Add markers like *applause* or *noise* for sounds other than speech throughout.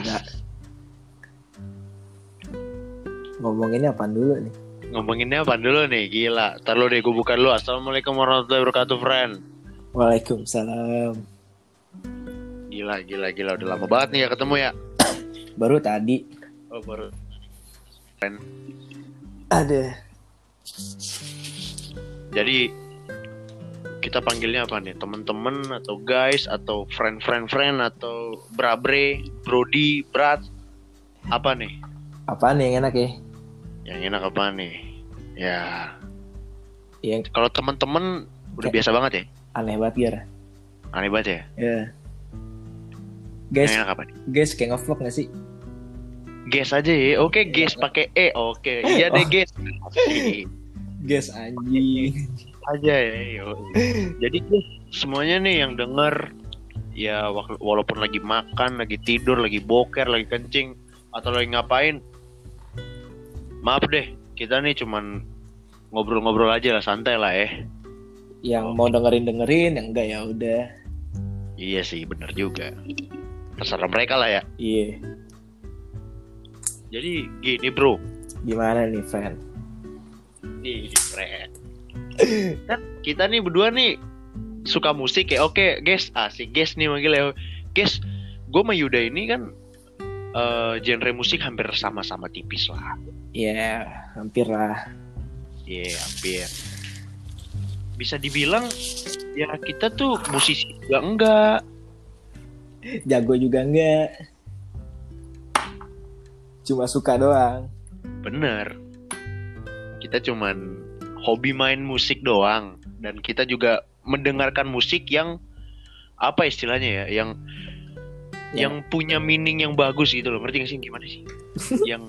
Enggak. Ngomonginnya apa dulu nih? Ngomonginnya apa dulu nih? Gila. Ntar lu deh gue buka dulu. Assalamualaikum warahmatullahi wabarakatuh, friend. Waalaikumsalam. Gila, gila, gila. Udah lama banget nih ya ketemu ya. *coughs* Baru tadi. Oh, baru. Friend. Ada. Jadi kita panggilnya apa nih? Temen-temen atau guys atau friend-friend friend atau brabre, brody, brat. Apa nih? Apaan yang enak ya? Yang enak apa nih? Ya, Yang kalau temen-temen udah Kayak- biasa banget ya. aneh banget Gar. Aneh banget ya. Ya. Guys, Yang enak apa nih? guys kayak ngevlog gak sih? Guess aja ya. Oke, guess pakai E. Oke, iya deh Oh. guess. Oke. *laughs* Guys anjing. Aja ya. yo. Jadi *laughs* semuanya nih yang denger ya walaupun lagi makan, lagi tidur, lagi boker, lagi kencing atau lagi ngapain. Maaf deh, kita nih cuman ngobrol-ngobrol aja lah, santai lah eh. Yang mau dengerin dengerin, yang enggak ya udah. Iya sih, bener juga. Terserah mereka lah ya. Iya. Jadi gini bro, Gimana nih, friend? nih keren. Kan kita nih berdua nih suka musik ya. Oke, guys, asik guys nih manggil ya. Guys, gue sama Yuda ini kan eh, genre musik hampir sama-sama tipis lah. Ya, hampir lah. Iya, hampir. Bisa dibilang ya kita tuh musisi juga enggak. Jago juga enggak. Cuma suka doang. Bener. Kita cuman hobi main musik doang dan kita juga mendengarkan musik yang apa istilahnya ya, yang Ya. yang punya meaning yang bagus gitu loh. Ngerti gak sih gimana sih? *laughs* yang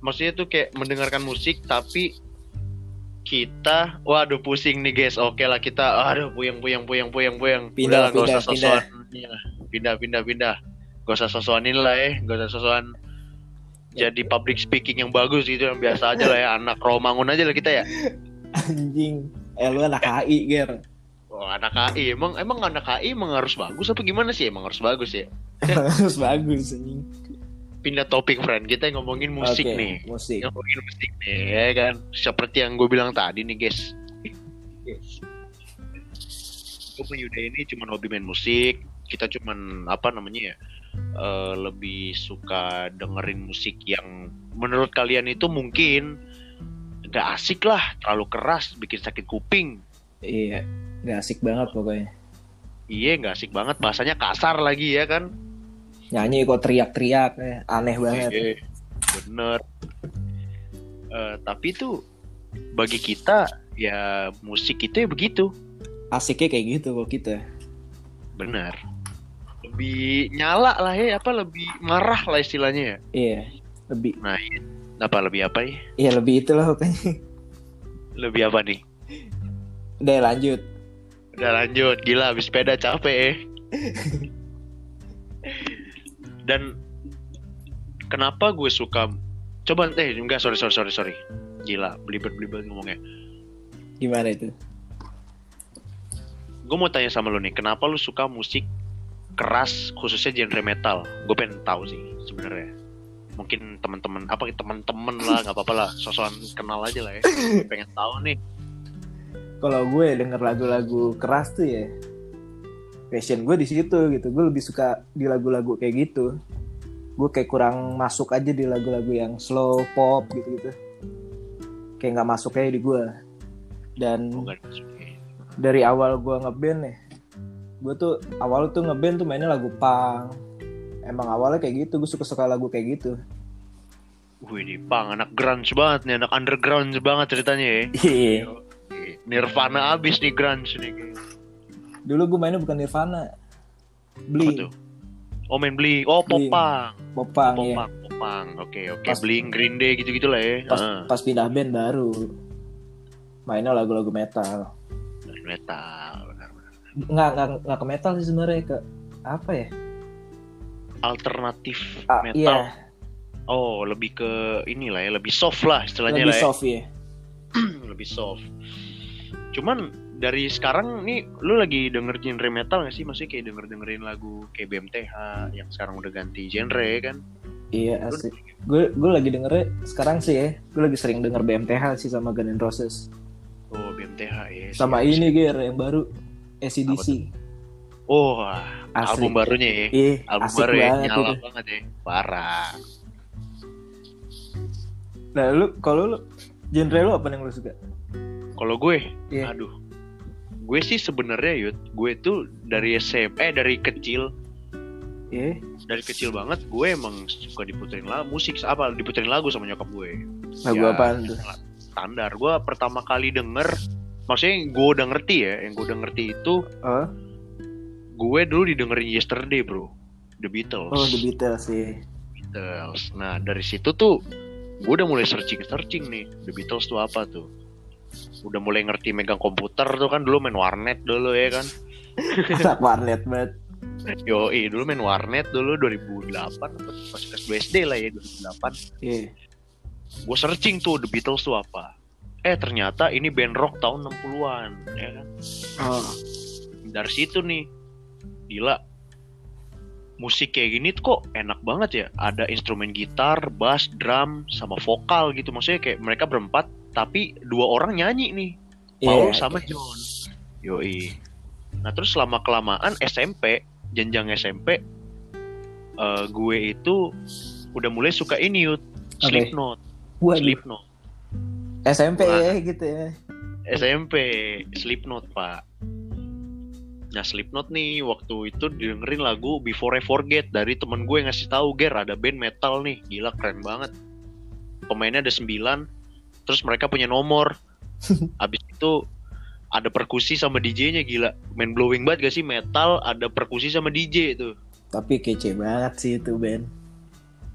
maksudnya tuh kayak mendengarkan musik tapi kita waduh pusing nih guys. Oke lah kita aduh puyeng puyeng puyeng puyeng puyeng. Pindah, Udah lah, gak pindah, usah sosokan. Iya, Pindah pindah pindah. Gak usah sosokanin lah eh, gak usah sosokan. Jadi public speaking yang bagus gitu yang biasa aja lah ya. *laughs* Anak Romangun aja lah kita ya. Anjing. Eh lu anak HI, Ger. oh, anak KI emang emang anak KI emang harus bagus apa gimana sih? Emang harus bagus ya? *laughs* Harus bagus anjing. pindah topik friend. Kita ngomongin musik Oke, nih. Musik. ngomongin musik nih ya kan? Seperti yang gue bilang tadi nih guys. Gue punya Yuda ini cuma hobi main musik. Kita cuman apa namanya ya eh, lebih suka dengerin musik yang menurut kalian itu mungkin gak asik lah terlalu keras bikin sakit kuping Iya. Gak asik banget pokoknya. iya gak asik banget bahasanya kasar lagi ya kan Nyanyi kok teriak-teriak. eh, Aneh banget. Iya, bener Eh, tapi tuh bagi kita ya musik itu ya begitu Asiknya kayak gitu kok kita. bener lebih nyala lah ya apa lebih marah lah istilahnya ya Iya. Lebih nah iya. apa lebih apa ya Iya lebih itulah pokoknya. lebih apa nih Udah lanjut. udah lanjut gila habis sepeda capek ya dan kenapa gue suka coba teh enggak sorry sorry sorry sorry gila belibet belibet ngomongnya Gimana itu? gue mau tanya sama lo nih kenapa lu suka musik keras khususnya genre metal gue pengen tahu sih sebenarnya mungkin teman-teman apa teman-teman lah nggak apa-apa lah sosokan kenal aja lah ya pengen tahu nih Kalau gue denger lagu-lagu keras tuh ya passion gue di situ gitu. Gue lebih suka di lagu-lagu kayak gitu. Gue kayak kurang masuk aja di lagu-lagu yang slow pop gitu-gitu. Kayak nggak masuk aja di gue. Dan oh, dari awal gue ngeband nih, gue tuh awal tuh ngeband tuh mainnya lagu punk. Emang awalnya kayak gitu, gue suka-suka lagu kayak gitu. Wih ini pang anak grunge banget nih anak underground banget ceritanya ya. *laughs* Iya. Nirvana abis nih grunge nih. Dulu gue mainnya bukan Nirvana, tuh? Oh main bling. Oh popang popang ya. popang popang oke oke. Pas- bling green day gitu gitu lah ya. Pas, Ah, pas pindah band baru. Mainnya lagu-lagu metal. metal Nggak, nggak, nggak ke metal sih sebenarnya ke apa ya? alternatif Ah, metal iya, Oh, lebih ke inilah ya, lebih soft lah istilahnya lebih lah ya. soft ya. *clears throat* lebih soft. Cuman dari sekarang nih lu lagi denger genre metal gak sih? Maksudnya kayak denger dengerin lagu kayak BMTH yang sekarang udah ganti genre kan? Iya asik. Gue gue lagi dengernya sekarang sih ya. Gue lagi sering denger BMTH sih sama Guns N' Roses. Oh BMTH ya. Sama siap, ini. Ger yang baru ACDC. Oh Asli. album barunya ya. Ih, Album asik baru ya banget nyala itu. banget ya. Parah. Nah lu kalau lu genre lu apa yang lu suka? Kalau gue, Iya. aduh, gue sih sebenarnya yud, gue tuh dari SMP, eh dari kecil, Iya. dari kecil banget, gue emang suka diputerin lagu, musik apa, diputerin lagu sama nyokap gue. Lagu Ya, apaan tuh? Standar. Gue pertama kali denger, maksudnya gue udah ngerti ya, yang gue udah ngerti itu, Oh, gue dulu didengerin Yesterday bro, The Beatles. oh The Beatles sih. Beatles. Nah dari situ tuh, gue udah mulai searching searching nih, The Beatles tuh apa tuh. Udah mulai ngerti megang komputer tuh kan dulu main warnet dulu ya kan. *laughs* Anak warnet banget. Yo, dulu main warnet dulu 2008 apa pas kelas 2 SD lah ya 2008. Iya. Gue searching tuh The Beatles tuh apa. Eh ternyata ini band rock tahun 60-an ya kan. Oh, Dari situ nih gila musik kayak gini tuh kok enak banget ya. Ada instrumen gitar, bass, drum sama vokal gitu. Maksudnya kayak mereka berempat tapi dua orang nyanyi nih. Paul Iya. sama John. Yoi. Nah terus selama kelamaan SMP, jenjang SMP, eh, gue itu udah mulai suka ini Oke. Slipknot, Waduh, Slipknot. SMP Wah. ya gitu ya. SMP, Slipknot pak. Nah Slipknot nih waktu itu dengerin lagu Before I Forget dari temen gue yang ngasih tahu Ger ada band metal nih, gila keren banget. Pemainnya ada 9, terus mereka punya nomor. *laughs* Abis itu ada perkusi sama DJ-nya gila. Main blowing banget gak sih metal ada perkusi sama DJ itu. Tapi kece banget sih itu band.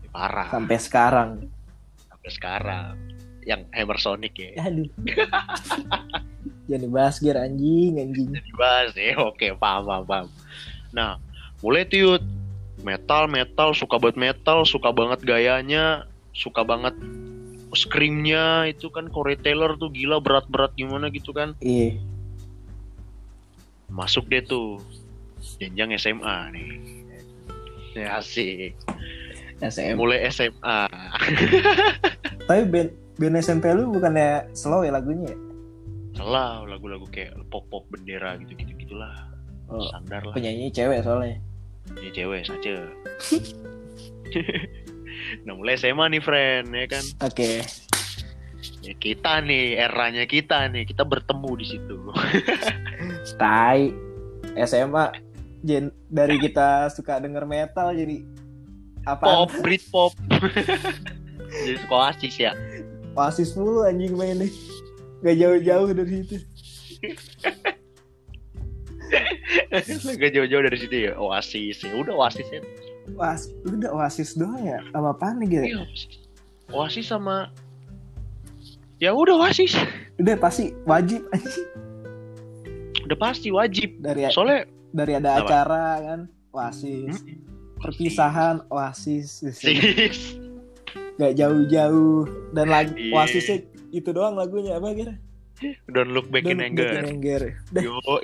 Parah Sampai sekarang. sampai sekarang. Yang Hammer Sonic ya. Aduh. Jangan dibahas Ger anjing anjing. Dibahas ya. Oke, paham, paham, paham. Nah, mulai tuh Yud. metal metal suka banget metal, suka banget gayanya, suka banget screamnya itu kan Corey Taylor tuh gila berat-berat gimana gitu kan. Iya. Masuk deh tuh jenjang SMA nih. Ya asik. SM. Mulai SMA. Tapi band, band SMP lu bukannya slow ya lagunya ya? Salah lagu-lagu kayak pop-pop bendera gitu-gitu gitulah. Oh, Standar lah. penyanyi cewek soalnya. Ini cewek saja. *laughs* nah mulai SMA nih friend ya kan. Oke. Ya kita nih eranya kita nih kita bertemu di situ. *laughs* Tai. SMA Jen, dari kita suka denger metal jadi apa? Pop, Britpop. *laughs* Jadi suka Oasis ya. Oasis mulu anjing mainnya. Gak jauh-jauh dari situ. *laughs* Gak jauh-jauh dari situ ya. Oasis ya. Udah Oasis ya. Oasis, udah Oasis doang ya? Sama apaan nih? Iya, Oasis. Oasis sama Ya udah Oasis. Udah pasti wajib anjing. Udah pasti wajib. Dari Soalnya dari ada Apa? acara kan Oasis. Hmm? Perpisahan Oasis. Sis. Gak jauh-jauh dan lagu Iya. Oasisnya itu doang lagunya apa Ger? Don't look back in Don't anger. Look in Anger. Yo, *laughs*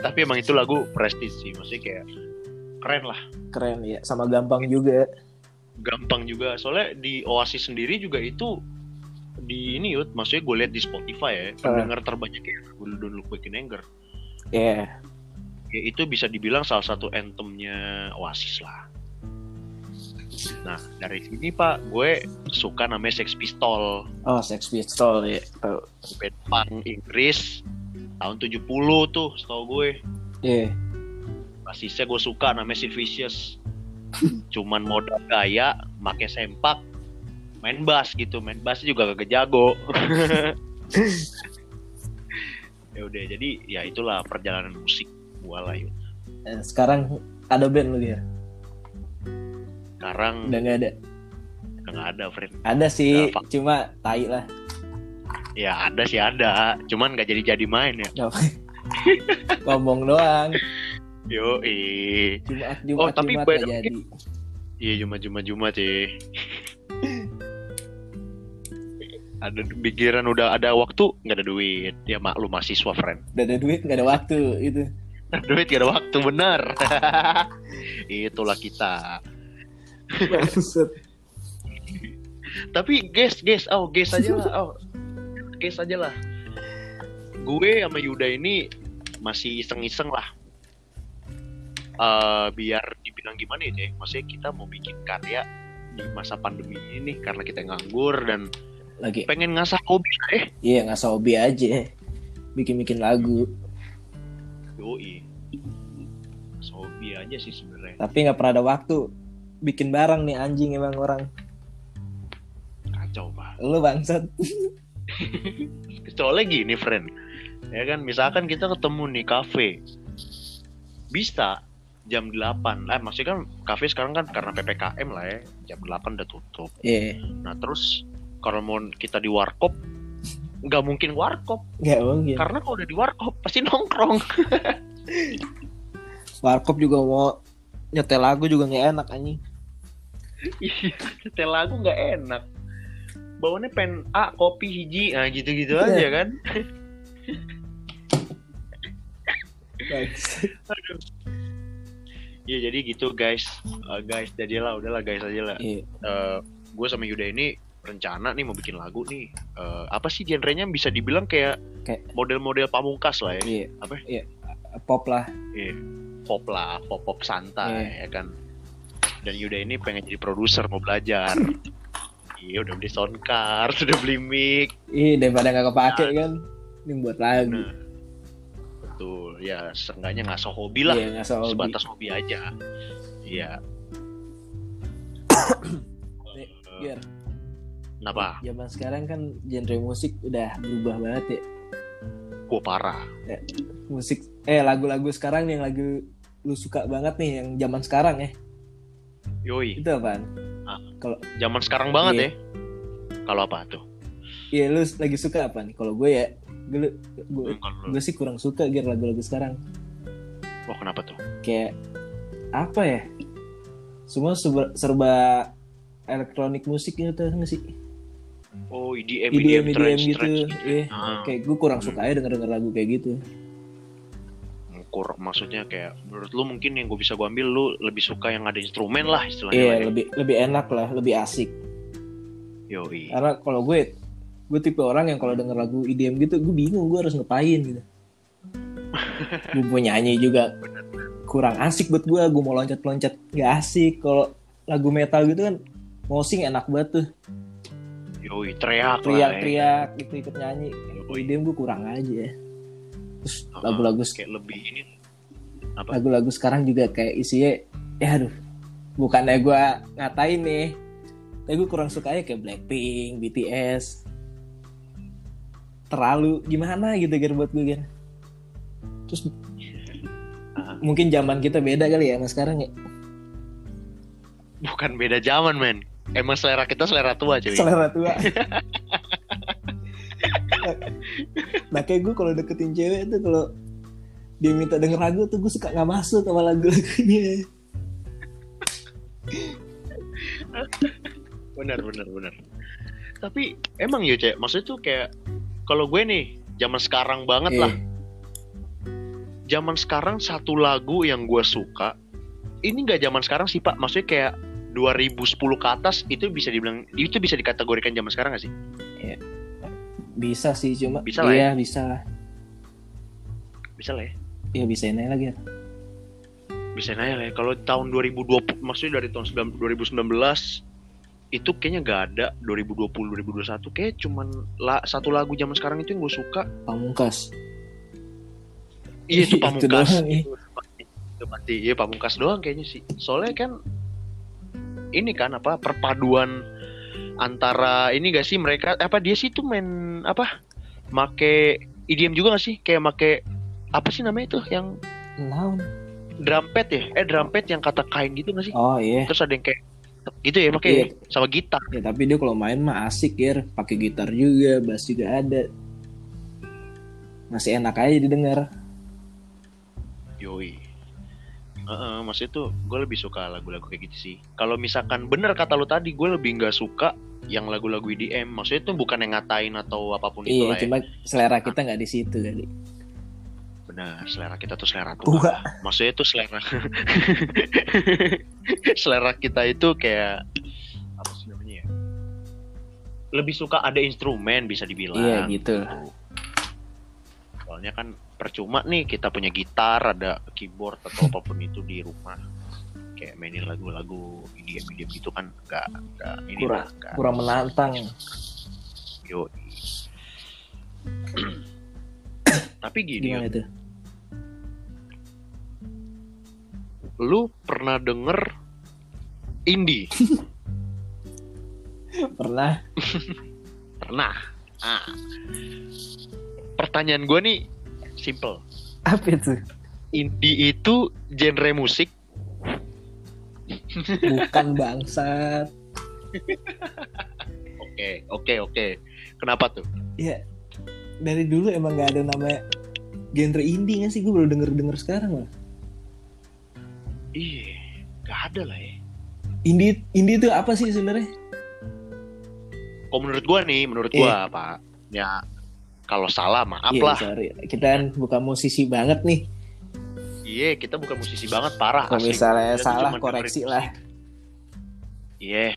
Tapi emang itu lagu prestis sih, maksudnya kayak keren lah, Keren ya, sama gampang juga. gampang juga. Soalnya di Oasis sendiri juga itu di ini yud, maksudnya gue lihat di Spotify ya, pendengar terbanyak ya Don't Look Back in Anger. Iya. Ya, itu bisa dibilang salah satu anthemnya Oasis lah. Nah dari sini pak, gue suka namanya Sex Pistol, Oh, Sex Pistol ya. Tahu. band punk Inggris tahun 70 tuh, setahu gue. Iya. basisnya gue suka namanya Sid Vicious cuman modal gaya make sempak main bass gitu main bass juga gak jago *laughs* ya udah jadi ya itulah perjalanan musik gue lah yuk Eh, Sekarang ada band lu ya? Sekarang Udah nggak ada. nggak ada friend Ada sih, Nggak, cuma tai lah. ya ada sih ada cuman gak jadi jadi main ya Nggak. *laughs* Ngomong doang. yo eh Jumat, Oh, Jumat, tapi Jumat by nggak way- jadi. iya cuma cuma cuma sih ada pikiran udah ada waktu nggak ada duit ya maklum mahasiswa friend Udah ada duit nggak ada waktu itu. *laughs* duit gak ada waktu bener *laughs* itulah kita. Tapi guys guys oh guys aja lah. Oh guys aja lah. Gue sama Yuda ini masih iseng-iseng lah. Eh biar dibilang gimana ya? Maksudnya kita mau bikin karya di masa pandemi ini nih karena kita nganggur dan Lagi. pengen ngasah hobi eh. Iya nggak hobi aja. Bikin-bikin lagu. yoi. Ngasah hobi aja sih sebenarnya. Tapi nggak pernah ada waktu bikin barang nih anjing emang orang. kacau pak Lu bangsat. soalnya gini friend ya kan misalkan kita ketemu nih kafe bisa jam 8 lah maksudnya kan kafe sekarang kan karena ppkm lah ya jam 8 udah tutup Iya. nah terus kalau mau kita di warkop nggak mungkin warkop Nggak mungkin. karena kalau udah di warkop pasti nongkrong *laughs* Warkop juga mau nyetel lagu juga nggak enak anjing. Iya, setel lagu nggak enak bawaannya pen A kopi hiji nah gitu-gitu Iya. aja kan Bangsat. Aduh. ya jadi gitu guys Eh, guys jadilah udahlah guys aja lah Iya. gue sama Yuda ini rencana nih mau bikin lagu nih Eh, apa sih genrenya bisa dibilang kayak model-model pamungkas lah ya Iya. Apa? Iya. Pop lah. pop lah pop pop Iya. santai ya kan dan Yuda ini pengen jadi produser mau belajar iya udah beli sound card *laughs* sudah beli mic Ih, daripada nggak kepake kan. Ini buat lagu. nah betul ya seenggaknya nggak hobi lah Iya, nggak usah hobi. sebatas hobi aja iya *coughs* Biar kenapa zaman sekarang kan genre musik udah berubah banget ya. gua parah Musik eh lagu-lagu sekarang yang lagu lu suka banget nih yang zaman sekarang ya. Yoi Itu apaan? zaman sekarang banget Iya. ya kalau apa tuh Iya, lu lagi suka apa nih? Kalau gue ya, gue gue, Hmm, kalau gue sih kurang suka gear lagu-lagu sekarang. oh kenapa tuh Kayak apa ya? Semua serba, serba elektronik musik gitu nggak sih? oh EDM IDM EDM, IDM trance, gitu. Iya. Ah. Kayak gue kurang suka aja denger-denger lagu kayak gitu. Kur maksudnya kayak menurut lu mungkin yang gue bisa gue ambil lu lebih suka yang ada instrumen lah istilahnya Iya, lah ya. lebih lebih enak lah, lebih asik. Yoi. Karena kalau gue gue tipe orang yang kalau denger lagu IDM gitu, gue bingung gue harus ngapain gitu. *laughs* gue mau nyanyi juga kurang asik buat gue, gue mau loncat-loncat nggak asik. Kalau lagu metal gitu kan mosing enak banget tuh, Yoi, teriak lah. ya. teriak-teriak gitu ikut nyanyi. Yoi. IDM gue kurang aja. Terus Ah, lagu-lagu kayak lebih ini apa? lagu-lagu sekarang juga kayak isinya ya aduh bukannya gue ngatain nih tapi gue kurang suka aja kayak Blackpink, BTS terlalu gimana gitu kan buat gue terus Ah. mungkin zaman kita beda kali ya sama sekarang ya Bukan beda zaman men. Emang selera kita selera tua cuy. selera tua *laughs* nah kayak gue kalau deketin cewek tuh kalau dia minta denger lagu tuh gue suka nggak masuk sama lagu-lagunya Benar benar benar. Tapi emang ya cek, maksudnya tuh kayak kalau gue nih zaman sekarang banget lah. Eh, Zaman sekarang satu lagu yang gue suka ini nggak zaman sekarang sih pak. Maksudnya kayak 2010 ke atas itu bisa dibilang itu bisa dikategorikan zaman sekarang gak sih? Bisa sih cuma Bisa lah iya bisa lah. Bisa lah ya. ya bisa aja lagi ya. bisa nanya lah ya. kalau tahun 2020 maksudnya dari tahun 9 2019 itu kayaknya gak ada. 2020 2021 kayak cuman la, satu lagu zaman sekarang itu yang gue suka. Pamungkas. Iya itu *laughs* pamungkas. iya. itu pasti iya pamungkas doang kayaknya sih. Soalnya kan ini kan apa perpaduan antara ini gak sih mereka apa dia sih tuh main apa? Make IDM juga gak sih? Kayak make apa sih namanya itu yang naon drum pad ya? Eh drum pad yang kata kain gitu gak sih? Oh iya. Terus ada yang kayak gitu ya pakai Iya. sama gitar. Ya tapi dia kalau main mah asik ya pakai gitar juga bass juga ada. Masih enak aja didengar. Yoi Heeh, maksudnya tuh gue lebih suka lagu-lagu kayak gitu sih kalau misalkan bener kata lu tadi gue lebih nggak suka yang lagu-lagu EDM maksudnya itu bukan yang ngatain atau apa pun itu Iya, ya. cuma selera kita nggak di situ kali. benar selera kita tuh selera tua Tua. maksudnya itu selera *laughs* selera kita itu kayak apa sih namanya ya lebih suka ada instrumen bisa dibilang Iya gitu. soalnya kan percuma nih kita punya gitar ada keyboard atau *laughs* apa pun itu di rumah kayak mainin lagu-lagu EDM EDM gitu kan nggak nggak ini Kurang lah, nggak kurang menantang. Yo. *coughs* Tapi gini, Gimana itu? lu pernah denger indie? *laughs* Pernah? *laughs* Pernah. Ah. Pertanyaan gue nih simple. Apa itu? Indie itu genre musik? Bukan bangsat. *laughs* Oke, oke, oke. Kenapa tuh? Ya dari dulu emang nggak ada namanya genre indie nggak sih? Gue baru denger denger sekarang lah. Iya, gak ada lah ya. Indie indie itu apa sih sebenarnya? Kok menurut gua nih, menurut gua Pak, ya kalau salah maaf Iya lah. sorry. Kita kan bukan musisi banget nih. Iya, kita bukan musisi banget parah. Kalau misalnya Kita salah koreksi dengerin lah. Iya.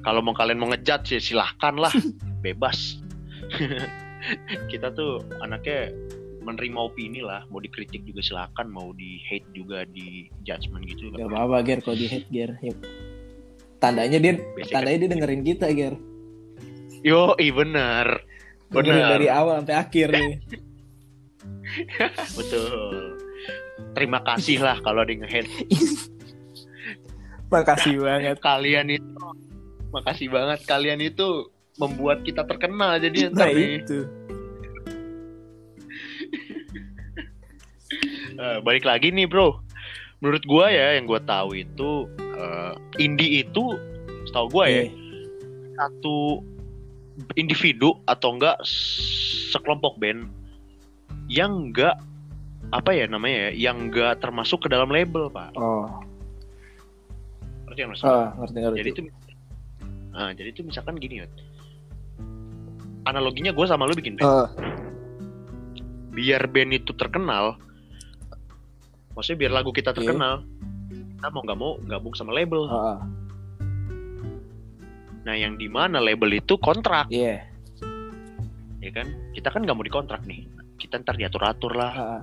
Kalau mau kalian mau ngejat sih silahkan lah, *laughs* bebas. *laughs* Kita tuh anaknya menerima opini lah, mau dikritik juga silahkan, mau di hate juga di judgement gitu. Gak apa-apa Ger kalau di hate Ger. Yuk. Tandanya dia tandanya dia dengerin kita Ger. Yo, i bener, Benar. dari awal sampai akhir nih. *laughs* betul. Terima kasih lah kalau ada yang nge-hate *laughs* Makasih banget. kalian itu. Makasih banget kalian itu membuat kita terkenal jadi Nah nih. itu. *laughs* Eh, balik lagi nih bro menurut gua ya yang gua tahu itu eh, indie itu setahu gua ya Iya. satu individu atau enggak sekelompok band yang enggak apa ya namanya ya yang enggak termasuk ke dalam label pak. Oh, ngerti nggak oh ngerti ngerti. jadi itu nah, jadi itu misalkan gini ya analoginya gue sama lu bikin band. Oh, biar band itu terkenal maksudnya biar lagu kita Iya. terkenal kita mau nggak mau gabung sama label. Oh. Nah yang di mana label itu kontrak. Iya. ya kan? Kita kan nggak mau dikontrak nih. Kita ntar diatur atur lah. Ah, ah.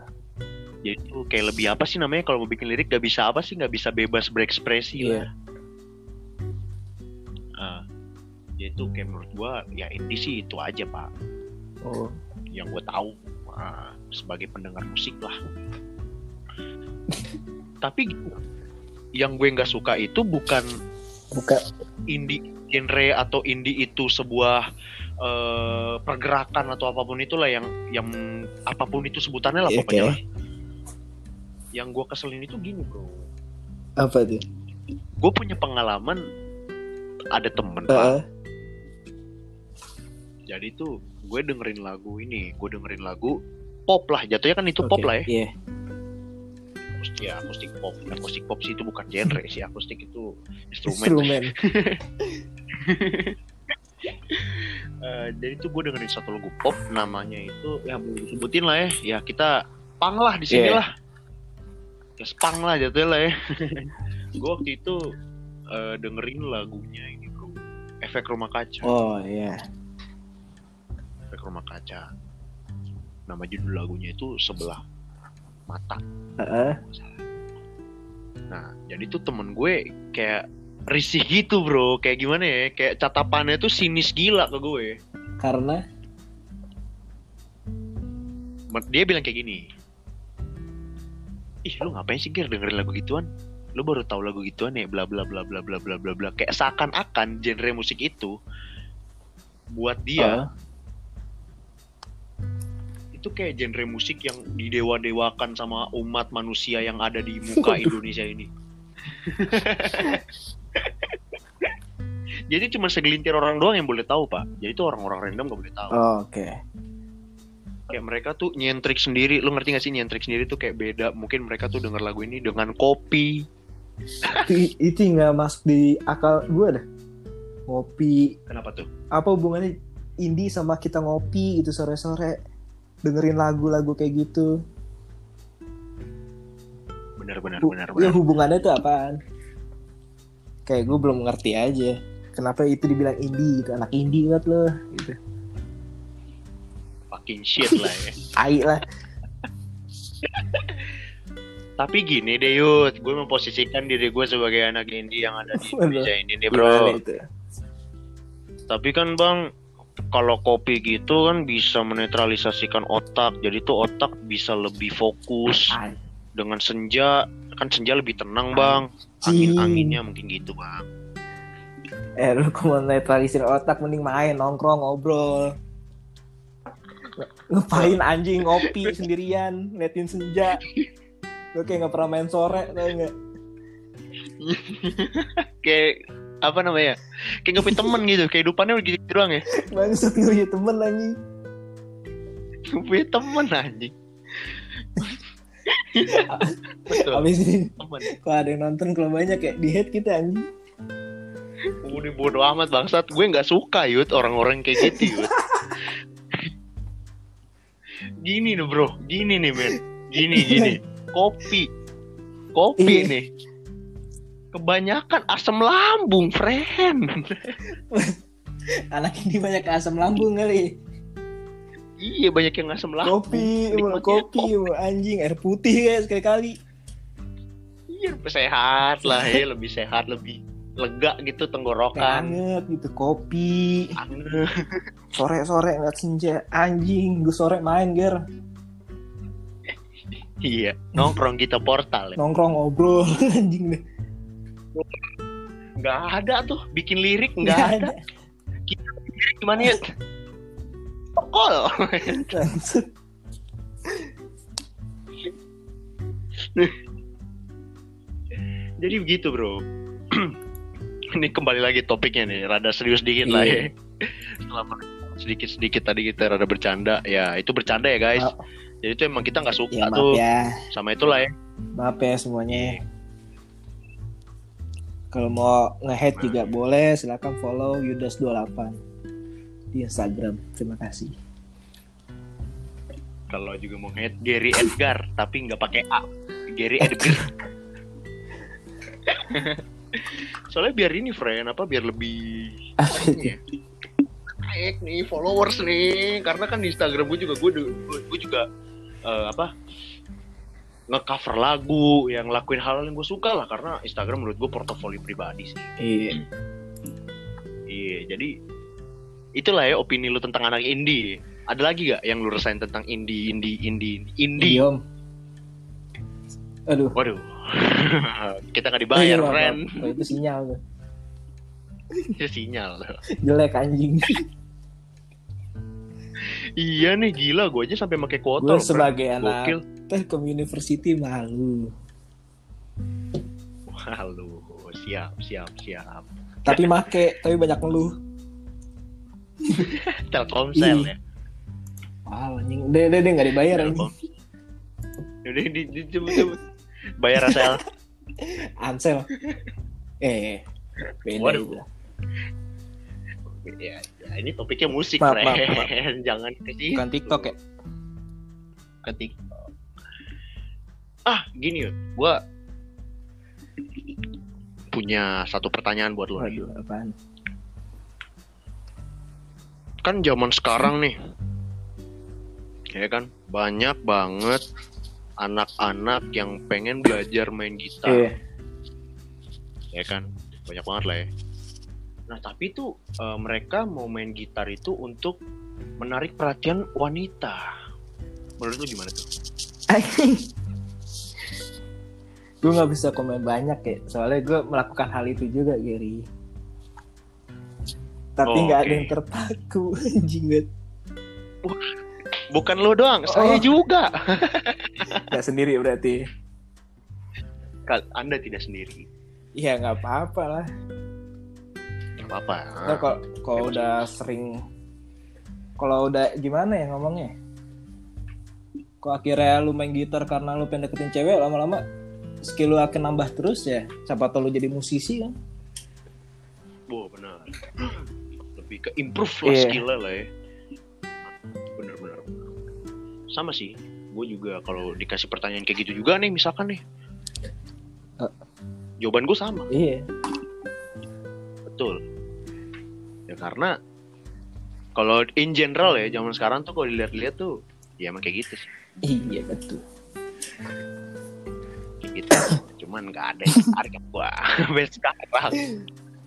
jadi itu kayak lebih apa sih namanya? Kalau mau bikin lirik gak bisa apa sih? Nggak bisa bebas berekspresi Iya. lah. Ah, jadi itu kayak menurut gua ya indie sih itu aja pak. Oh, yang gue tahu ah, sebagai pendengar musik lah. *laughs* Tapi yang gue nggak suka itu bukan bukan. indie genre atau indie itu sebuah eh, pergerakan atau apa pun itulah yang yang apa pun itu sebutannya lah Iya, pokoknya oke. lah. Yang gue keselin itu gini bro, Apa tuh? gue punya pengalaman ada temen Pak. ah. jadi tuh gue dengerin lagu ini, gue dengerin lagu pop lah, jatuhnya kan itu pop Oke, lah ya, Iya. Akustik- ya akustik pop, akustik pop sih itu bukan genre sih, akustik itu instrumen. Instrumen. *laughs* Eh, jadi tuh gue dengerin satu lagu pop namanya itu ya boleh disebutin lah ya ya kita pang lah di sini Iya. lah ya pang lah jatuhnya lah ya *laughs* gue waktu itu eh, dengerin lagunya ini bro efek rumah kaca Oh iya. efek rumah kaca nama judul lagunya itu sebelah mata. Ah. nah jadi tuh temen gue kayak risih gitu bro. Kayak gimana ya? Kayak catapannya tuh sinis gila ke gue. Karena? Dia bilang kayak gini. Ih lu ngapain sih Ger dengerin lagu gituan? Lu baru tahu lagu gituan ya? Bla bla bla bla bla bla bla bla. Kayak seakan-akan genre musik itu buat dia ah, itu kayak genre musik yang didewa-dewakan sama umat manusia yang ada di muka Waduh. Indonesia ini *laughs* jadi cuma segelintir orang doang yang boleh tahu pak jadi itu orang-orang random gak boleh tahu oh, oke. kayak mereka tuh nyentrik sendiri lu ngerti gak sih nyentrik sendiri tuh kayak beda mungkin mereka tuh denger lagu ini dengan kopi *laughs* Itu, itu nggak masuk di akal gue dah. ngopi Kenapa tuh? apa hubungannya indie sama kita ngopi gitu sore-sore dengerin lagu-lagu kayak gitu. Benar benar benar ya hubungannya tuh apaan? Kayak gue belum ngerti aja kenapa itu dibilang indie gitu anak indie banget loh gitu. Fucking shit lah ya. *laughs* tai lah. Tapi gini deh Yud, gue memposisikan diri gue sebagai anak indie yang ada di. Indonesia ini nih bro. itu? Tapi kan bang, kalau kopi gitu kan bisa menetralisasikan otak. Jadi tuh otak bisa lebih fokus. Ay, Dengan senja, kan senja lebih tenang bang. Anjing. Angin-anginnya mungkin gitu bang. eh lu kalau netralisir otak mending main nongkrong ngobrol ngapain anjing ngopi sendirian netin senja lu kayak nggak pernah main sore tau nggak *laughs* Kayak apa namanya? Kayak gak punya temen gitu. Kehidupannya begitu doang ya. bangsat gue punya temen anjing Gak punya temen anjing. Betul. abis ini kalau ada yang nonton kalau banyak kayak di head kita anjing Udah bodo amat bangsat. Gue nggak suka yud orang-orang kayak gitu yud. gini nih bro, gini nih men, gini gini. Kopi, kopi Iya. nih. Kebanyakan asam lambung, friend. *laughs* anak ini banyak asam lambung kali iya banyak yang asam lambung. kopi Nikmatnya kopi mulu anjing air putih kayak sekali kali Iya, sehat lah ya, lebih sehat, lebih lega gitu tenggorokan. anget gitu kopi Anget. *laughs* sore sore ngeliat senja anjing gue sore main ger Iya, nongkrong kita portal ya. nongkrong ngobrol *laughs* anjing deh Nggak ada tuh, bikin lirik nggak Nggak ada. Gimana ya? Bangsat. *laughs* Jadi begitu bro. *clears throat* Ini kembali lagi topiknya nih, rada serius dikit lah ya. Iya. Selama sedikit-sedikit tadi kita rada bercanda, ya itu bercanda ya guys. Maaf. Jadi itu emang kita nggak suka ya tuh ya sama itulah ya. maaf ya semuanya kalau mau nge-head juga boleh silakan follow yudas28 di Instagram. Terima kasih. Kalau juga mau head Gary Edgar, tapi nggak pakai A, Gary Edgar. *laughs* Soalnya biar ini friend apa biar lebih ya, naik nih followers nih. Karena kan di Instagram gue juga gue gue juga eh, apa nge-cover lagu yang lakuin hal yang gue suka lah karena Instagram menurut gue portofolio pribadi sih. Iya. Iya jadi itulah ya opini lu tentang anak indie. Ada lagi gak yang lu rasain tentang indie indie indie indie? Diom. aduh. Waduh. *laughs* Kita nggak dibayar Iya, friend. Pak. Oh, itu sinyal itu sinyal jelek anjing *laughs* iya nih gila gue aja sampai pakai kuota gue sebagai anak Gokil. Telkom University malu Halo, siap, siap, siap. tapi make tapi banyak ngeluh *laughs* Telkomsel ya. Wah, anjing. Deh, deh, deh, nggak dibayar anjing. Telkom. Udah di, di. Bayar asal. Ansel. *laughs* Eh, beda Waduh. Ya, ya, ini topiknya musik, Maaf, maaf, maaf. *laughs* Jangan ke situ. Bukan TikTok ya? Ke TikTok. Ah, gini yuk. Gua punya satu pertanyaan buat lo. Waduh, apaan? Kan zaman sekarang nih. Ya kan, banyak banget anak-anak yang pengen belajar main gitar. Iya. ya kan banyak banget lah ya nah tapi tuh eh, mereka mau main gitar itu untuk menarik perhatian wanita menurut lu gimana tuh *laughs* gue nggak bisa komen banyak ya, soalnya gue melakukan hal itu juga, Gary. Tapi Oh, nggak oke. ada yang terpaku, *laughs* anjing banget. bukan lo doang saya Oh. juga *laughs* Nggak sendiri berarti. Anda tidak sendiri Iya nggak apa-apa lah. Gak apa-apa Nah, kalau kalau udah sering, kalau udah gimana ya ngomongnya? Kok akhirnya lu main gitar karena lu pengen deketin cewek, lama-lama skill lu akan nambah terus ya. Siapa tau lu jadi musisi kan? Wah benar. *clears throat* Lebih ke improve lah Iya. skillnya lah ya. Bener bener. Sama sih. Gue juga kalau dikasih pertanyaan kayak gitu juga nih misalkan nih. Eh. Jawaban gue sama. iya Betul. Ya karena kalau in general ya zaman sekarang tuh kalau dilihat-lihat tuh ya emang kayak gitu sih. iya betul Kayak gitu. *coughs* Cuman gak ada yang tarik gua *laughs* sampai sekarang.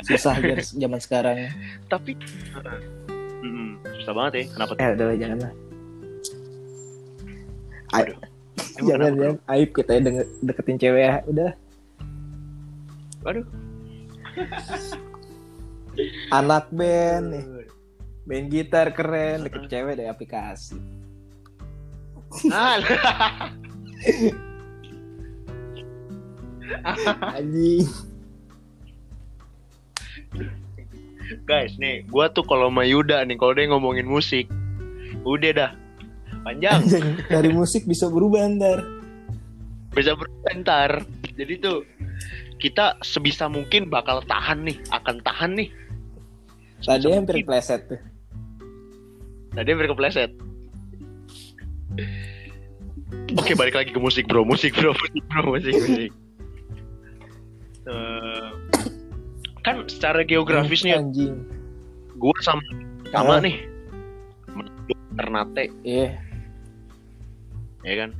susah zaman sekarang Tapi mm, susah banget ya. Kenapa tuh? eh udah jangan lah Aduh. Jangan jangan aib kita ya deketin cewek ya udah Aduh. Anak band nih main gitar keren deket cewek dari aplikasi. Ah, anjing. Guys nih, gua tuh kalau sama Yuda nih kalau dia ngomongin musik, udah dah. Panjang. Dari musik bisa berubah ntar. Bisa berbentar. Jadi tuh kita sebisa mungkin bakal tahan nih, akan tahan nih. tadi Sebisa hampir mungkin. pleset tuh Tadi hampir kepleset. Oke balik lagi ke musik bro, musik bro, musik bro, musik musik. Eh, kan secara geografis nih, anjing gue sama sama nih, Ternate, iya ya kan.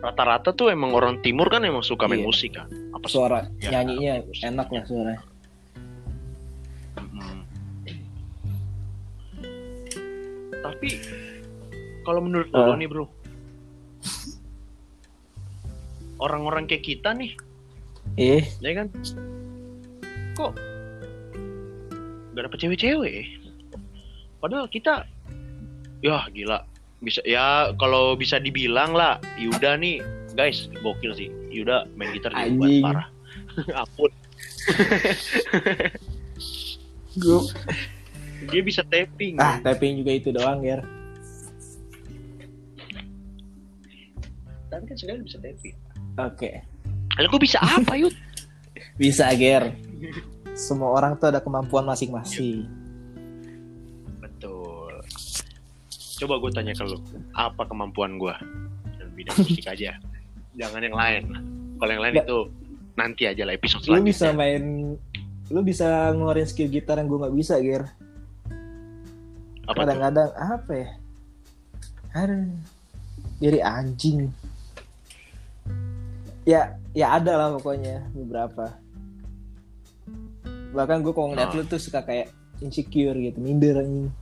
Rata-rata tuh emang orang timur kan emang suka main Iya. musik kan. Apa suara Ya, nyanyinya musik. enak lah suara Mm. Tapi kalau menurut lo Ah. nih bro, orang-orang kayak kita nih, eh ya kan? Kok gak dapet cewek-cewek? ya? Padahal kita, ya gila, bisa ya kalau bisa dibilang lah, Yuda nih, guys, gokil sih. Yuda main gitar juga parah. *laughs* Ampun, gue dia bisa tapping. ah tapping juga itu doang ya Tapi kan sekali bisa tapping. oke Lalu gue bisa apa yud? *laughs* bisa ger semua orang tuh ada kemampuan masing-masing Coba gue tanya ke lu, apa kemampuan gue dalam bidang musik aja? Jangan yang lain. Kalau yang lain Nggak. itu nanti aja lah episode lu bisa selanjutnya. main lu bisa ngeluarin skill gitar yang gue nggak bisa ger Apa kadang-kadang apa ya aduh jadi anjing ya ya ada lah pokoknya beberapa bahkan gue kalau ngeliat Ah. lu tuh suka kayak insecure gitu minder anjing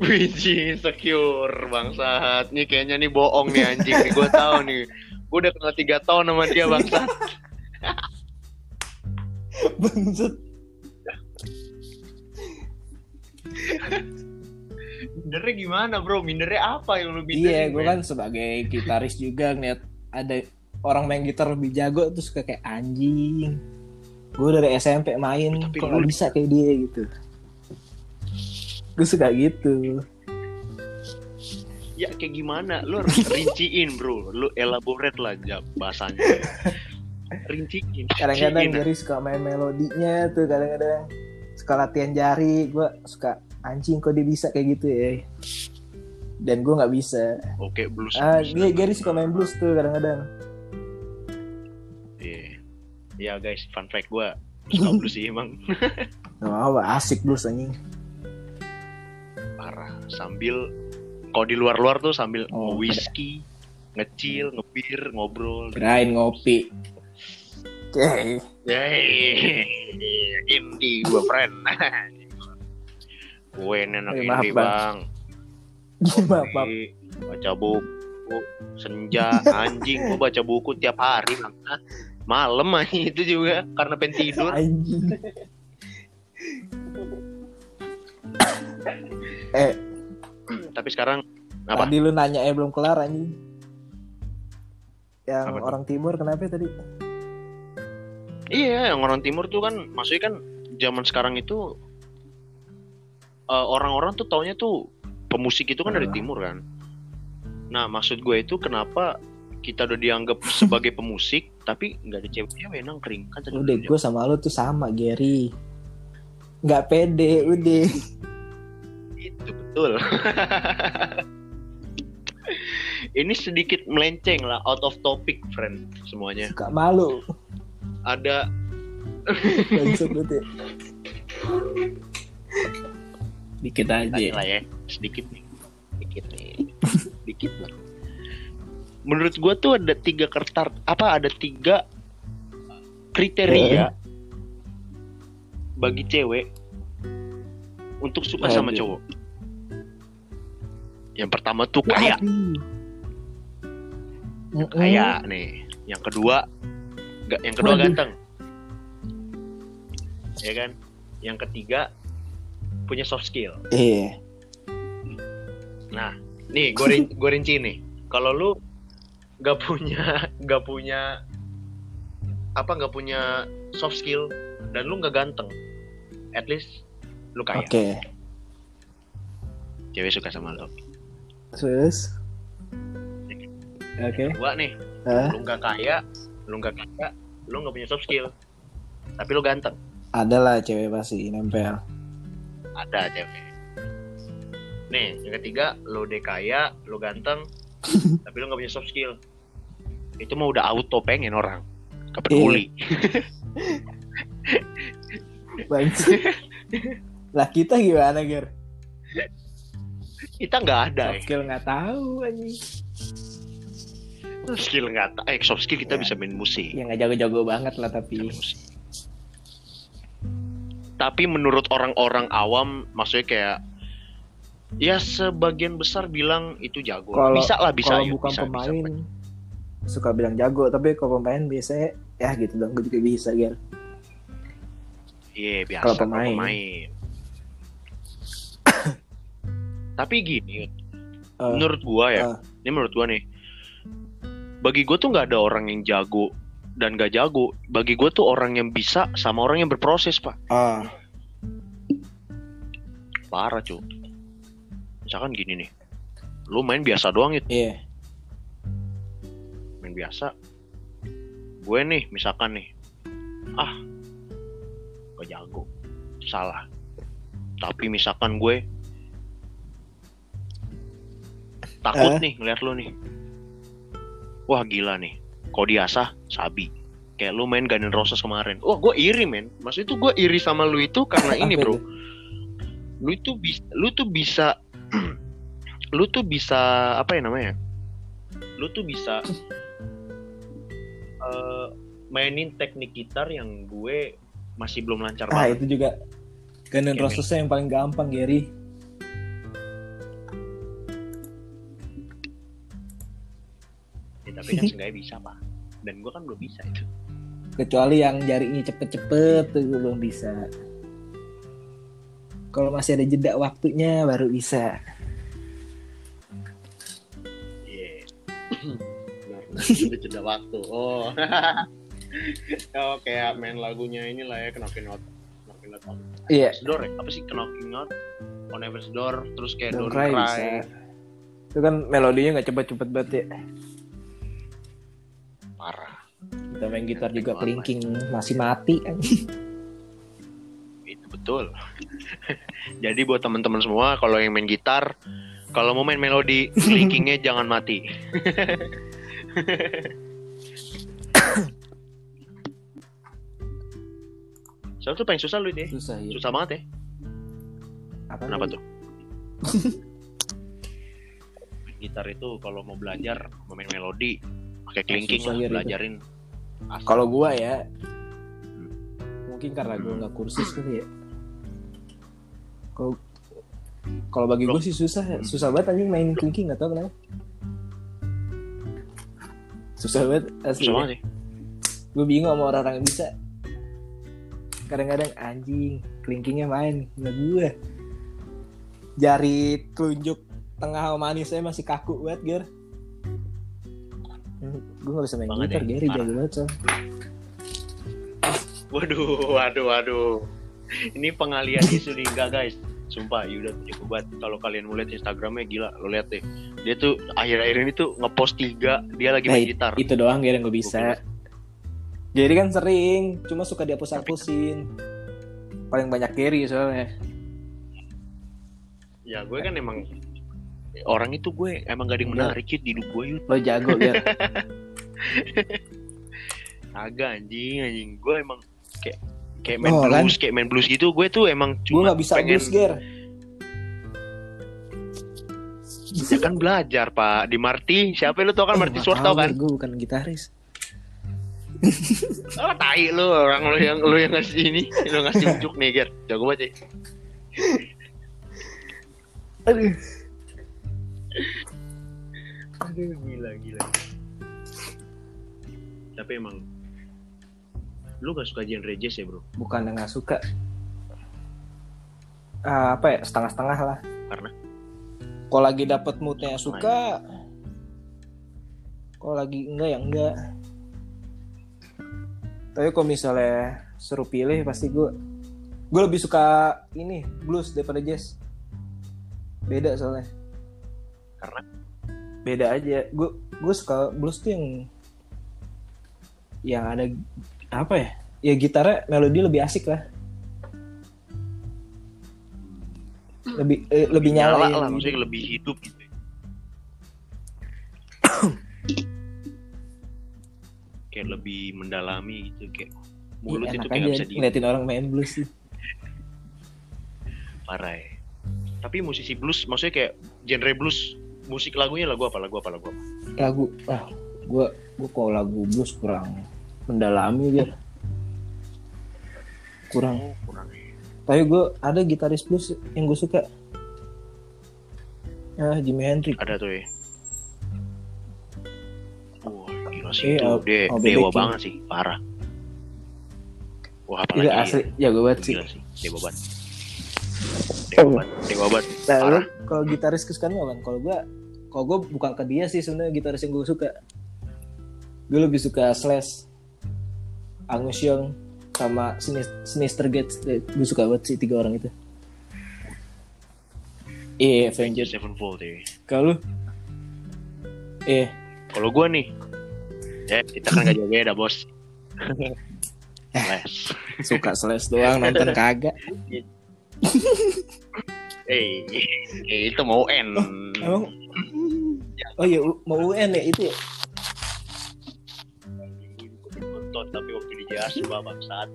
Wiji secure bangsat. Nih kayaknya nih bohong nih anjing nih. Gue tahu nih. Gue udah kenal tiga tahun sama dia bangsat. Bangsat. Mindernya gimana bro? Mindernya apa yang lu iya minderin? gue men? kan sebagai gitaris juga ngeliat ada orang main gitar lebih jago tuh suka kayak anjing gue dari SMP main Tapi kok lu- bisa kayak dia gitu gue suka gitu Ya kayak gimana? Lu harus *laughs* rinciin bro. Lu elaborate lah jab bahasanya. Rinciin. kadang-kadang jari suka main melodinya tuh kadang-kadang suka latihan jari gue suka anjing kok dia bisa kayak gitu ya dan gue nggak bisa Oke blues. ah blues. dia Gary suka main blues tuh kadang-kadang Iya. Ya guys, fun fact gue suka blues sih emang *laughs* oh, asik blues anjing. Sambil kalau di luar-luar tuh sambil Oh, whisky, ngecil, ngebir, ngobrol. kirain ngopi oke Yeay, indie gue friend. gue ini anak Eh, maaf, indie Bang. bang. *laughs* maaf maaf Kopi, baca buku, senja, *laughs* anjing. Gue baca buku tiap hari bang. Malam *laughs* aja itu juga karena pengen tidur. anjing eh Tapi sekarang apa? tadi lu nanya eh belum kelar anjing yang Apa tuh? orang timur kenapa tadi Iya, yang orang timur tuh kan, maksudnya kan zaman sekarang itu eh, orang-orang tuh taunya tuh pemusik itu kan dari Hmm. timur kan. Nah, maksud gue itu kenapa kita udah dianggap sebagai *laughs* pemusik tapi nggak ada cewek-cewek nangkring kan udah udah gue sama lo tuh sama Gary nggak pede udah itu betul. *laughs* Ini sedikit melenceng lah out of topic friend semuanya. Suka malu. Ada dikit aja. Lah ya sedikit nih. Sedikit nih. *laughs* Sedikit lah. Menurut gua tuh ada tiga kertar apa ada tiga kriteria bagi cewek untuk suka sama Waduh. cowok yang pertama tuh kaya. Mm-mm. kaya nih. Yang kedua nggak yang kedua Waduh. ganteng. Ya kan? Yang ketiga punya soft skill. Iya. Nah nih gue rin gue rinci nih. Kalau lu nggak punya *laughs* nggak punya apa nggak punya soft skill dan lu nggak ganteng at least lu kaya. Oke. Cewek suka sama lu terus? Oke. Gua nih. Hah? lu nggak kaya lu nggak kaya lu nggak punya soft skill. Tapi lu ganteng. Ada lah cewek pasti nempel. Ada cewek. Nih yang ketiga lu udah kaya lu ganteng *laughs* tapi lu nggak punya soft skill. Itu mah udah auto pengen orang. Gak peduli. *laughs* Bangsat. *laughs* lah kita gimana Ger? Kita nggak ada Soft skill nggak tahu anjing ya. skill nggak ta- eh soft skill kita Ya. bisa main musik ya nggak jago-jago banget lah tapi tapi menurut orang-orang awam maksudnya kayak ya sebagian besar bilang itu jago Kalau- bisa lah bisa kalau bukan bisa, pemain bisa. suka bilang jago tapi kalau pemain biasanya ya gitu dong gue juga bisa Ger iya biasa Kalau kalau pemain. pemain, tapi gini Eh, menurut gua ya eh. ini menurut gua nih bagi gua tuh nggak ada orang yang jago dan gak jago. Bagi gua tuh orang yang bisa sama orang yang berproses pak. Ah. Parah cuy misalkan gini nih lu main biasa doang itu iya. Main biasa. Gue nih misalkan nih ah gak jago. Salah. Tapi misalkan gue takut Eh? nih ngeliat lu nih. Wah gila nih. Kok diasah sabi. Kayak lu main Guns N' Roses kemarin. Wah gue iri men. Maksud itu gue iri sama lu itu karena ini bro. *laughs* Itu? lu tuh bisa lu tuh bisa lu tuh bisa apa ya namanya? Lu tuh bisa *laughs* eh, mainin teknik gitar yang gue masih belum lancar ah banget. itu juga. Guns N' Rosesnya yang paling gampang Gary tapi kan *laughs* seenggaknya bisa pak dan gue kan belum bisa itu kecuali yang jarinya cepet-cepet tuh gue belum bisa kalau masih ada jeda waktunya baru bisa Iya. *clears throat* Benar, jeda waktu. Oh. *laughs* oh kayak main lagunya inilah ya knocking out. Knocking out on iya Door ya? Apa sih knocking out on Heaven's Door terus kayak Don't Don't, Cry Cry. itu kan melodinya nggak cepet-cepet banget ya Parah. kita main gitar juga Banget, kelingking masih mati Itu betul. *laughs* Jadi buat teman-teman semua kalau yang main gitar kalau mau main melodi linkingnya *laughs* jangan mati. *laughs* Siapa tuh paling susah lu deh? susah ya Susah banget ya. apa Kenapa tuh? Main gitar itu kalau mau belajar, mau main melodi, pakai Susah lah, ya, itu. belajarin. Kalau gua ya mungkin karena gua Hmm. nggak kursus kali ya kalau kalau bagi gua sih susah Hmm. susah banget anjing main kelingking nggak tahu kenapa susah banget asli susah banget sih. gue bingung sama orang-orang yang bisa kadang-kadang anjing kelingkingnya main nggak gue jari telunjuk tengah manis saya masih kaku banget ger gue gak bisa main Banget gitar ya, Gary jago banget. Waduh, waduh, waduh. Ini pengalian isu nih. Enggak guys. sumpah Yuda tuh jago banget. Kalau kalian mau lihat Instagramnya gila lo lihat deh. Dia tuh akhir-akhir ini tuh ngepost tiga dia lagi Nah, main gitar. itu doang Ger yang gue bisa. Gary kan sering cuma suka dihapus-hapusin. Paling banyak Gary soalnya. Ya gue kan emang orang itu gue emang gak ada yang Enggak. menarik Yud, di hidup gue Yud. lo jago Ger *laughs* agak anjing anjing. Gue emang kayak kayak main Oh, kan? blues kayak main blues gitu gue tuh emang gue cuma nggak bisa pengen blues Ger. Ya kan belajar pak. Di Marty siapa lu tau kan? Marty Swart tau kan? Gue bukan gitaris. *laughs* Oh tai lu orang lu yang lu yang ngasih ini. Lu ngasih unjuk nih Ger. Jago banget ya *laughs* aduh Aduh, gila gila. Tapi emang lu gak suka genre jazz ya bro? bukan yang nggak suka. Ah, apa ya? Setengah-setengah lah. Karena? Kalau lagi dapet moodnya suka kalau lagi enggak ya enggak. Tapi kalau misalnya suruh pilih pasti gue gue lebih suka ini blues daripada jazz. Beda soalnya karena beda aja gue gue suka blues tuh yang yang ada apa ya ya gitarnya melodi lebih asik lah lebih eh, lebih nyala, lah, gitu. maksudnya lebih hidup gitu. ya. *coughs* kayak lebih mendalami gitu kayak mulut Iya, itu kayak bisa di ngeliatin orang main blues sih parah ya. Tapi musisi blues maksudnya kayak genre blues musik lagunya lagu apa lagu apa lagu apa? lagu ah gue gue kalau lagu blues kurang mendalami biar kurang Oh, kurang ya. tapi gue ada gitaris blues yang gue suka ah Jimi Hendrix Ada tuh ya. Wah, gila sih Eh, itu. Albert dewa banget sih, parah. Wah, apalagi Iya asli jago banget sih Gila sih, dewa banget. Dewa banget, dewa banget. Nah, lu kalau gitaris kesukaan lo kan kalau gue kalau gue bukan ke dia sih sebenarnya gitaris yang gue suka. Gue lebih suka Slash Angus Young sama Sinis- Sinister Gates. Gue suka banget sih tiga orang itu. Eh Avengers Avengers. Sevenfold ya. kalau eh Kalau gua nih, ya kita kan gak jauh beda bos. *laughs* Les. suka Slash doang nonton kagak Eh, eh, itu mau N. emang oh iya mau UN ya itu ya? Nonton tapi waktu di JAS coba bangsat.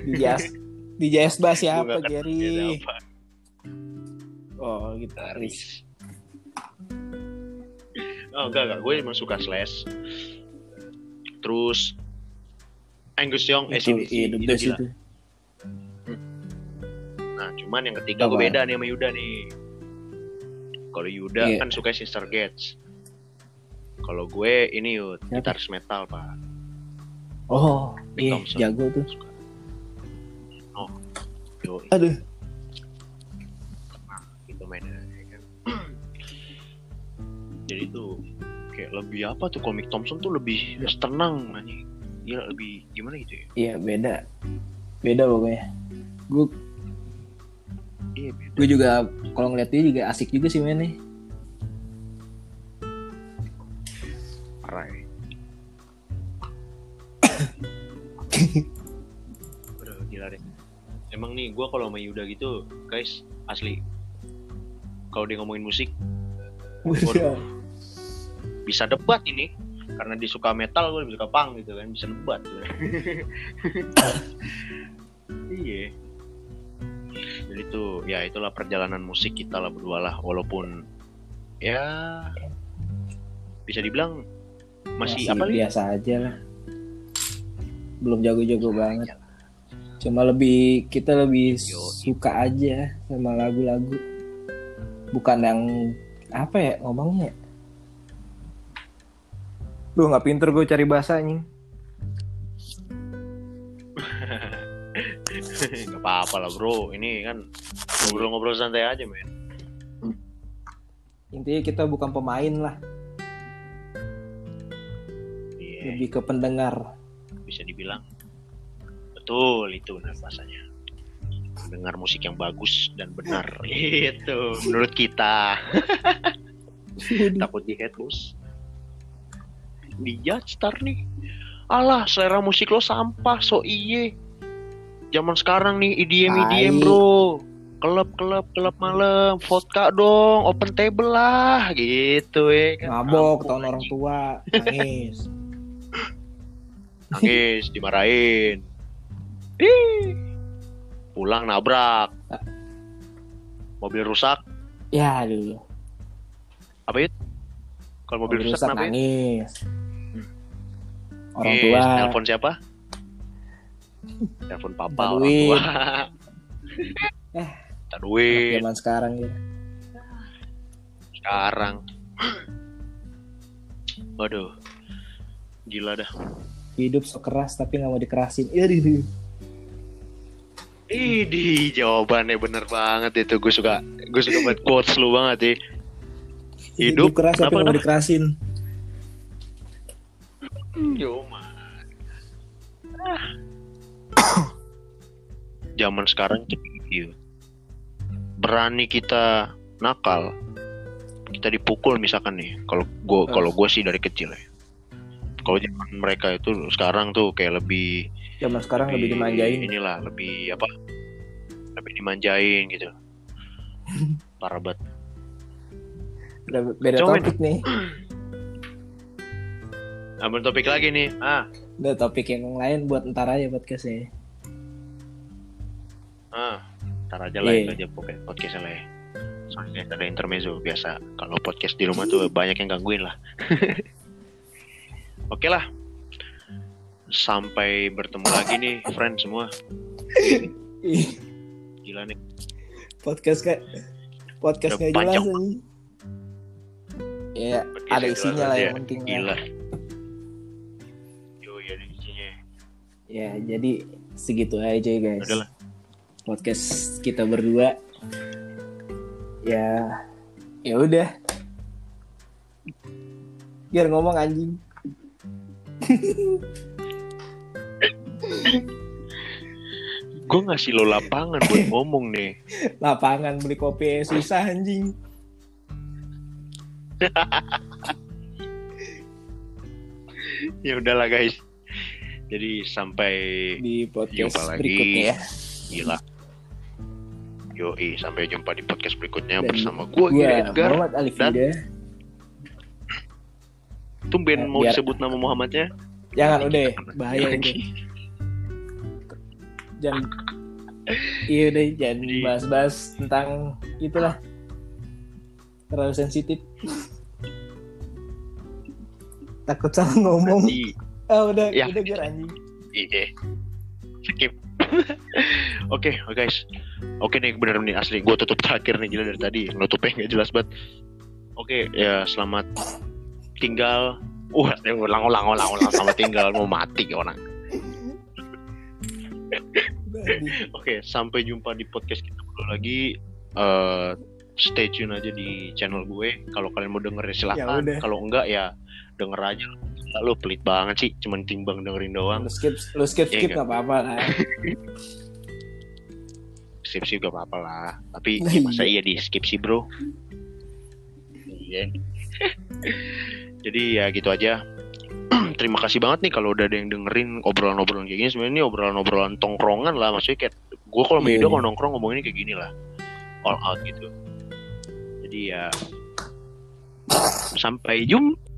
di Jas di Jas Bah siapa Gary siapa. oh gitaris Oh enggak enggak, gue emang suka Slash. Terus Angus Young, itu SCDC, iya itu itu Nah, cuman yang ketiga gue beda nih sama Yuda nih. Kalau Yuda Iya. kan suka Sister Gates. Kalau gue ini Yud, gitaris metal, Pak. oh Nick iya Thompson. jago tuh Yo, aduh gitu mainnya ya kan. *clears throat* Jadi tuh kayak lebih apa tuh komik Thompson tuh lebih tenang anjing. Dia lebih gimana gitu ya? iya beda beda pokoknya gue Iya, beda. gue juga kalau ngeliat dia juga asik juga sih mainnya parah ya. Udah gila deh. Emang nih gue kalau sama Yuda gitu, guys, asli. Kalau dia ngomongin musik, Waduh. bisa debat ini. Karena dia suka metal, gue lebih suka punk gitu kan, bisa debat. gitu. *laughs* iya. Tuh, ya itulah perjalanan musik kita lah berdua lah, walaupun ya bisa dibilang masih, apa nih? biasa aja lah. Belum jago-jago banget. cuma lebih kita lebih Yo. suka aja sama lagu-lagu. Bukan yang apa ya ngomongnya? Lu nggak pinter gue cari bahasanya apa-apa lah bro, ini kan ngobrol-ngobrol santai aja men. intinya kita bukan pemain lah. Iya, lebih ke pendengar. Bisa dibilang. Betul itu benar bahasanya. mendengar musik yang bagus dan benar. *laughs* Itu menurut kita. Takut di head bos. Di star nih. Alah selera musik lo sampah so iye zaman sekarang nih IDM IDM bro klub klub klub malam vodka dong open table lah gitu ya kan. Mabok, tahun orang tua, nangis. *laughs* nangis dimarahin Ih. pulang nabrak mobil rusak Ya dulu. apa itu kalau mobil, Mobil rusak, rusak kenapa ya? nangis. Orang Eh, tua. telepon siapa telepon papa orang duit. tua *laughs* Eh. Duit Zaman sekarang ya. sekarang waduh gila dah Hidup so keras tapi nggak mau dikerasin. *laughs* Di Idi jawabannya bener banget itu gue suka gue suka banget quotes lu banget ya Hidup, keras tapi nggak mau dikerasin. Yo man. Zaman sekarang tuh gitu. Berani kita nakal, kita dipukul misalkan nih. Kalau gua kalau gua sih dari kecil ya. Kalau zaman mereka itu sekarang tuh kayak lebih Zaman sekarang lebih dimanjain. Inilah lebih apa? Lebih dimanjain gitu. Parah banget. Beda Coba topik nih. Ambil topik lagi nih. Ah, Udah topik yang lain buat ntar aja podcastnya. Ah. Ntar aja lah Iya. itu aja pokoknya podcastnya lah ya. Soalnya ada intermezzo biasa. Kalau podcast di rumah tuh banyak yang gangguin lah. *laughs* Oke lah. Sampai bertemu lagi nih, friend semua. Gila nih. podcast kayak podcast nggak jelas nih. Ya, Podcast ada isinya lah yang penting. Gila. Yo, ya ada isinya. Ya, jadi segitu aja guys. Udah lah. Podcast kita berdua. Ya, ya udah. Biar ngomong anjing. Gue ngasih lo lapangan buat ngomong nih. *laughs* Lapangan beli kopi susah anjing. *laughs* ya udahlah guys. Jadi sampai Di podcast lagi. berikutnya ya. gila. Yoi, sampai jumpa di podcast berikutnya Dan bersama gue Gua Edgar. Muhammad Alif dan-. Tumben Ya, mau biar- disebut nama Muhammadnya. Jangan udah bahaya itu. Jangan Iya udah jangan bahas-bahas tentang itulah terlalu sensitif. Takut salah ngomong. Nanti, Ah udah Ya. udah biar anjing. iya. Skip. *laughs* Oke, oke guys. Oke nih bener nih asli. Gue tutup terakhir nih gila dari tadi. Nutupnya nggak jelas banget. Oke, ya selamat tinggal. Uh, ulang ulang ulang ulang selamat tinggal mau mati orang. *laughs* Oke, sampai jumpa di podcast kita berdua lagi. Eh, stay tune aja di channel gue. Kalau kalian mau denger ya Ya. Kalau enggak ya denger aja. Lu pelit banget sih, cuman timbang dengerin doang. Lu skip lu skip Iya, skip enggak. nggak apa-apa lah. *laughs* Skip sih gak apa-apa lah. Tapi Nah, ya masa iya. iya di skip sih bro? Iya. *laughs* Jadi ya gitu aja. *clears throat* Terima kasih banget nih kalau udah ada yang dengerin obrolan-obrolan kayak gini. Sebenarnya ini obrolan-obrolan tongkrongan lah. Maksudnya kayak gue kalau Iya, media iya. kalau nongkrong ngomonginnya kayak gini lah. All out gitu. Jadi ya sampai jumpa.